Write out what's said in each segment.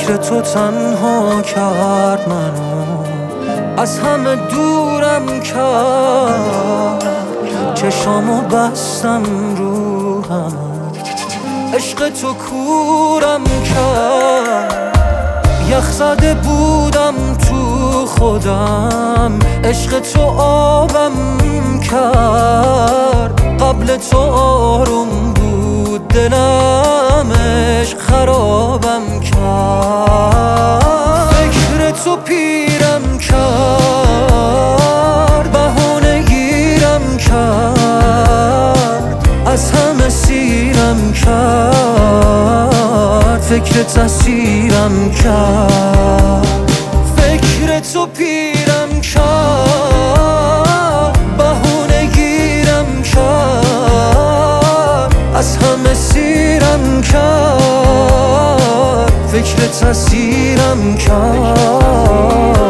فکر تو تنها کرد منو از همه دورم کرد. چشامو بستم رو هم عشق تو کورم کرد. یخ زده بودم تو خودم. عشق تو آبم کرد. قبل تو فکر تسیرم کرد. فکر تو پیرم کرد. بهونه گیرم کرد. از همه سیرم کرد. فکر تسیرم کرد.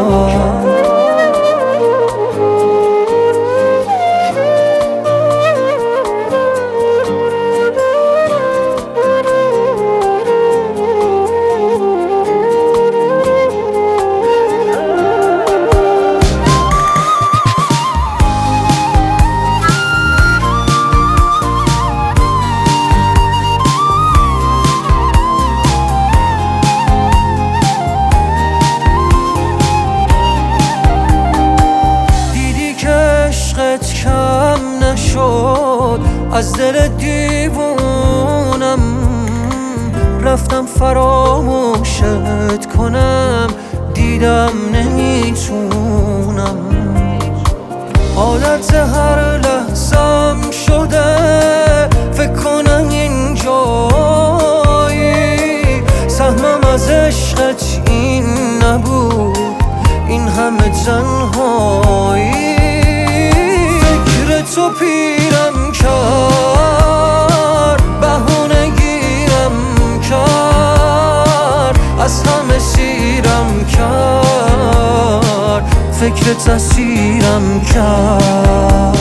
نشد از دل دیوونم رفتم فراموشت کنم. دیدم نمی‌تونم. عادت هر لحظم شده. فکر کنم اینجایی سهمم از عشقت این نبود. این همه تنهایی. تو پیرم کرد بهونه گیرم کرد از همه سیرم کرد فکر تسیرم کرد.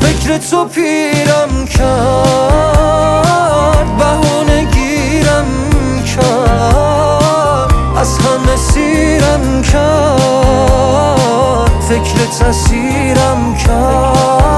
فکر تو پیرم کرد بهونه گیرم کرد از همه سیرم کرد فکر تصیرم کرد.